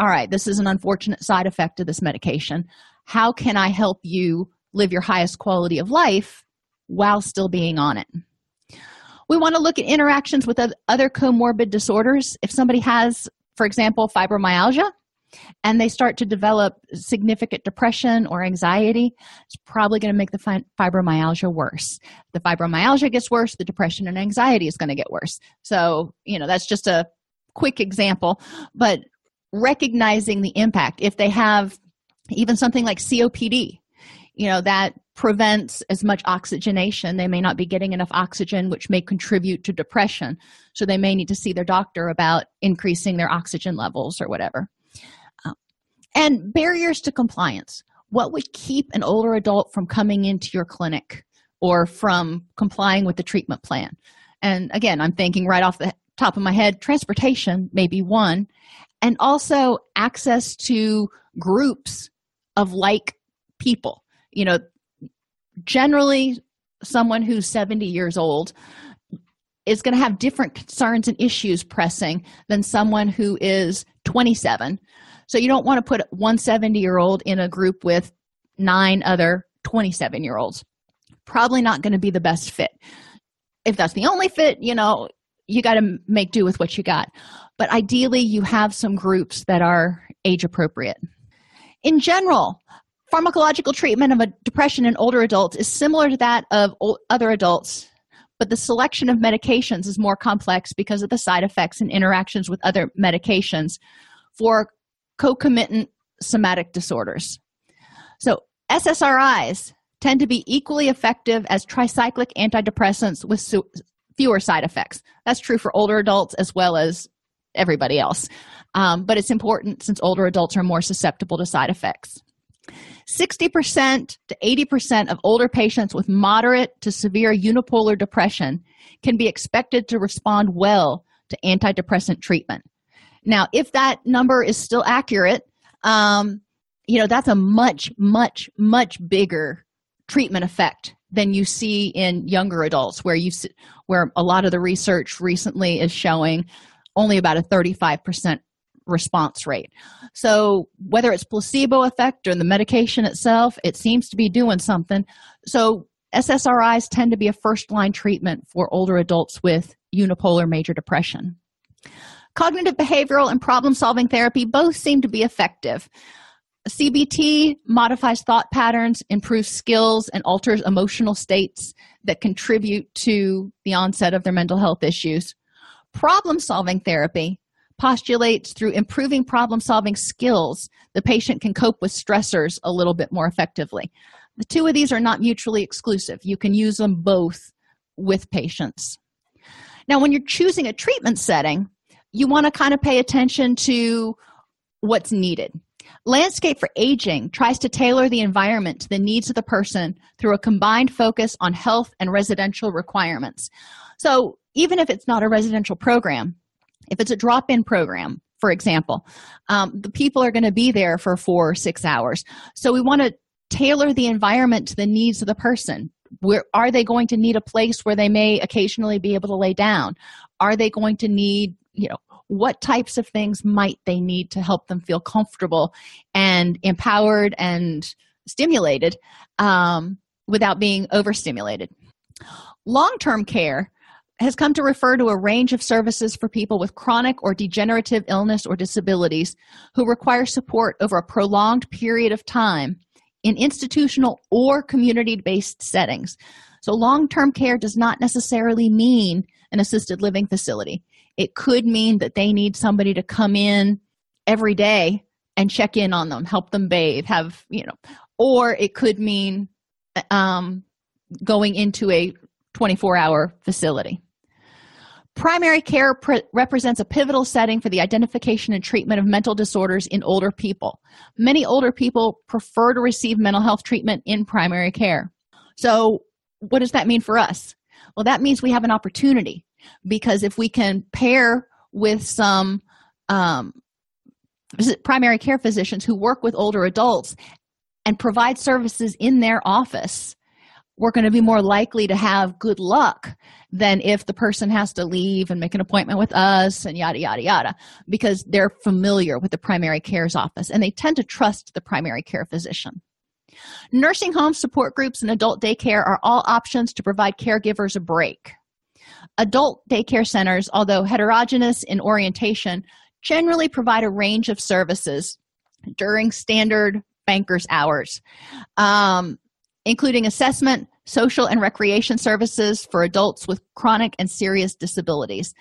all right, this is an unfortunate side effect of this medication. How can I help you live your highest quality of life while still being on it? We want to look at interactions with other comorbid disorders. If somebody has, for example, fibromyalgia, and they start to develop significant depression or anxiety, it's probably going to make the fibromyalgia worse. The fibromyalgia gets worse, the depression and anxiety is going to get worse. So, you know, that's just a quick example, but recognizing the impact. If they have even something like COPD, you know, that prevents as much oxygenation. They may not be getting enough oxygen, which may contribute to depression. So they may need to see their doctor about increasing their oxygen levels or whatever. Um, and barriers to compliance. What would keep an older adult from coming into your clinic or from complying with the treatment plan? And again, I'm thinking right off the top of my head transportation may be one, and also access to groups of like people. You know, generally, someone who's 70 years old is going to have different concerns and issues pressing than someone who is 27 so you don't want to put one 70 year old in a group with nine other 27 year olds. Probably not going to be the best fit. If that's the only fit, you know, you got to make do with what you got. But ideally, you have some groups that are age appropriate. In general, pharmacological treatment of a depression in older adults is similar to that of other adults but the selection of medications is more complex because of the side effects and interactions with other medications for concomitant somatic disorders. So, SSRIs tend to be equally effective as tricyclic antidepressants with fewer side effects. That's true for older adults as well as everybody else. Um, but it's important since older adults are more susceptible to side effects. 60% to 80% of older patients with moderate to severe unipolar depression can be expected to respond well to antidepressant treatment. Now, if that number is still accurate, um, you know, that's a much, much, much bigger treatment effect than you see in younger adults, where you where a lot of the research recently is showing only about a 35% response rate. So, whether it's placebo effect or the medication itself, it seems to be doing something. So, SSRIs tend to be a first line treatment for older adults with unipolar major depression. Cognitive behavioral and problem solving therapy both seem to be effective. CBT modifies thought patterns, improves skills, and alters emotional states that contribute to the onset of their mental health issues. Problem solving therapy postulates through improving problem solving skills, the patient can cope with stressors a little bit more effectively. The two of these are not mutually exclusive. You can use them both with patients. Now, when you're choosing a treatment setting, you want to kind of pay attention to what's needed. Landscape for Aging tries to tailor the environment to the needs of the person through a combined focus on health and residential requirements. So, even if it's not a residential program, if it's a drop in program, for example, um, the people are going to be there for four or six hours. So, we want to tailor the environment to the needs of the person. Where are they going to need a place where they may occasionally be able to lay down? Are they going to need, you know, what types of things might they need to help them feel comfortable and empowered and stimulated um, without being overstimulated? Long term care has come to refer to a range of services for people with chronic or degenerative illness or disabilities who require support over a prolonged period of time in institutional or community based settings. So, long term care does not necessarily mean an assisted living facility. It could mean that they need somebody to come in every day and check in on them, help them bathe, have, you know, or it could mean um, going into a 24 hour facility. Primary care pre- represents a pivotal setting for the identification and treatment of mental disorders in older people. Many older people prefer to receive mental health treatment in primary care. So, what does that mean for us? Well, that means we have an opportunity because if we can pair with some um, primary care physicians who work with older adults and provide services in their office, we're going to be more likely to have good luck than if the person has to leave and make an appointment with us and yada, yada, yada, because they're familiar with the primary care's office and they tend to trust the primary care physician. Nursing home support groups, and adult daycare are all options to provide caregivers a break. Adult daycare centers, although heterogeneous in orientation, generally provide a range of services during standard bankers' hours. Um, including assessment, social and recreation services for adults with chronic and serious disabilities.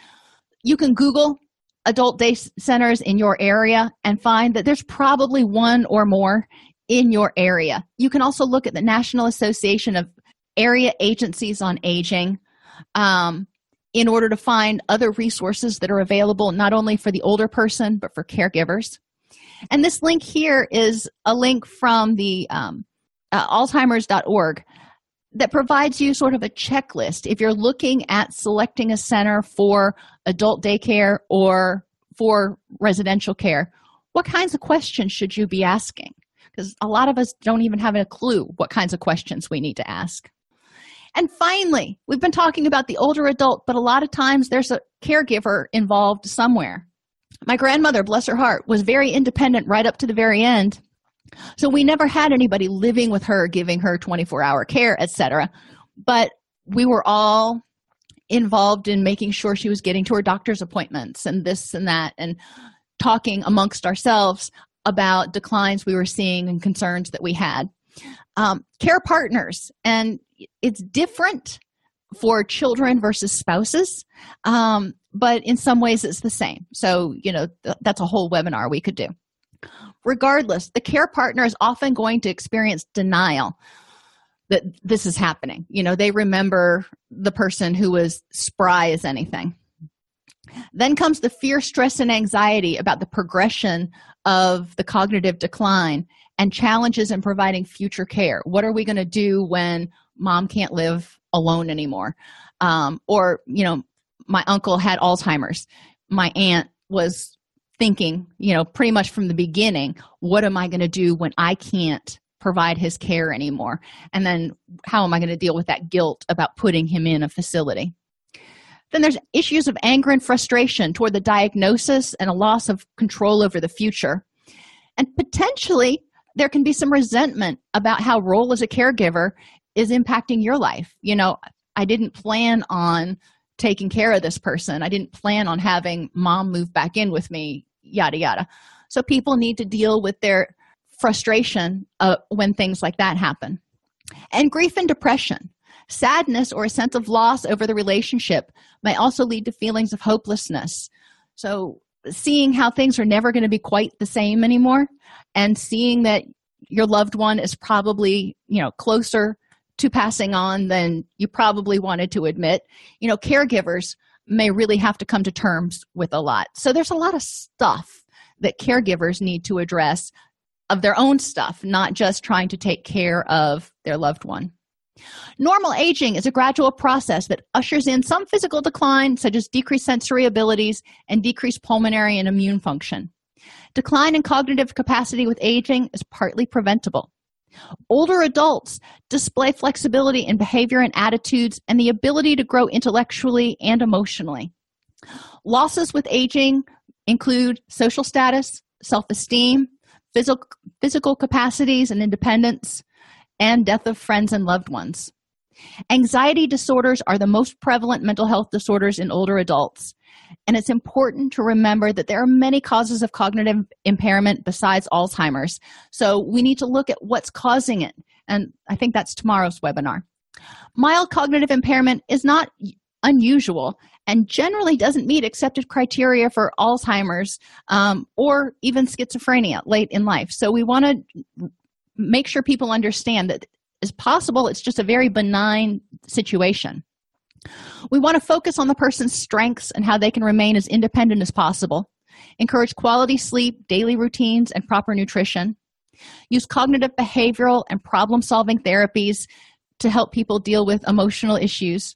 You can Google adult day centers in your area and find that there's probably one or more in your area. You can also look at the National Association of Area Agencies on Aging um, in order to find other resources that are available not only for the older person but for caregivers. And this link here is a link from the um, uh, alzheimer's.org that provides you sort of a checklist. If you're looking at selecting a center for adult daycare or for residential care what kinds of questions should you be asking? Because a lot of us don't even have a clue what kinds of questions we need to ask and finally we've been talking about the older adult but a lot of times there's a caregiver involved somewhere my grandmother bless her heart was very independent right up to the very end so we never had anybody living with her, giving her 24 hour care, etc. But we were all involved in making sure she was getting to her doctor's appointments and this and that, and talking amongst ourselves about declines we were seeing and concerns that we had. Um, care partners, and it's different for children versus spouses, um, but in some ways it's the same. So, you know, th- that's a whole webinar we could do. Regardless, the care partner is often going to experience denial that this is happening. You know, they remember the person who was spry as anything. Then comes the fear, stress, and anxiety about the progression of the cognitive decline and challenges in providing future care. What are we going to do when mom can't live alone anymore? Um, or, you know, my uncle had Alzheimer's. My aunt was thinking, you know, pretty much from the beginning, what am I going to do when I can't provide his care anymore? And then how am I going to deal with that guilt about putting him in a facility? Then there's issues of anger and frustration toward the diagnosis and a loss of control over the future. And potentially, there can be some resentment about how role as a caregiver is impacting your life. You know, I didn't plan on taking care of this person. I didn't plan on having mom move back in with me yada yada so people need to deal with their frustration uh, when things like that happen and grief and depression sadness or a sense of loss over the relationship may also lead to feelings of hopelessness so seeing how things are never going to be quite the same anymore and seeing that your loved one is probably you know closer to passing on than you probably wanted to admit you know caregivers may really have to come to terms with a lot. So there's a lot of stuff that caregivers need to address of their own stuff, not just trying to take care of their loved one. Normal aging is a gradual process that ushers in some physical decline, such as decreased sensory abilities and decreased pulmonary and immune function. Decline in cognitive capacity with aging is partly preventable. Older adults display flexibility in behavior and attitudes and the ability to grow intellectually and emotionally. Losses with aging include social status, self esteem, physical, physical capacities and independence, and death of friends and loved ones. Anxiety disorders are the most prevalent mental health disorders in older adults. And it's important to remember that there are many causes of cognitive impairment besides Alzheimer's. So we need to look at what's causing it. And I think that's tomorrow's webinar. Mild cognitive impairment is not unusual and generally doesn't meet accepted criteria for Alzheimer's um, or even schizophrenia late in life. So we want to make sure people understand that it's possible it's just a very benign situation. We want to focus on the person's strengths and how they can remain as independent as possible. Encourage quality sleep, daily routines, and proper nutrition. Use cognitive behavioral and problem solving therapies to help people deal with emotional issues.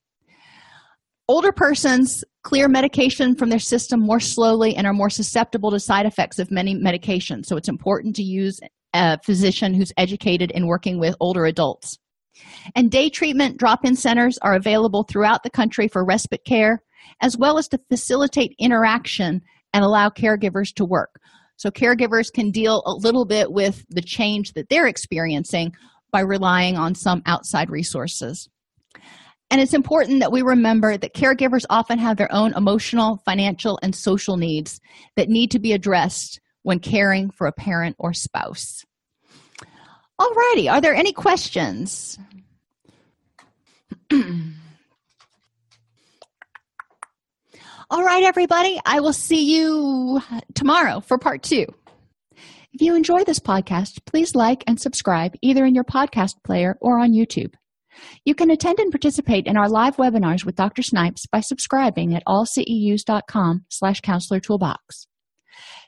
Older persons clear medication from their system more slowly and are more susceptible to side effects of many medications. So it's important to use a physician who's educated in working with older adults. And day treatment drop in centers are available throughout the country for respite care, as well as to facilitate interaction and allow caregivers to work. So, caregivers can deal a little bit with the change that they're experiencing by relying on some outside resources. And it's important that we remember that caregivers often have their own emotional, financial, and social needs that need to be addressed when caring for a parent or spouse. Alrighty, are there any questions? All right, everybody, I will see you tomorrow for part two. If you enjoy this podcast, please like and subscribe either in your podcast player or on YouTube. You can attend and participate in our live webinars with Dr. Snipes by subscribing at allceus.com slash counselor toolbox.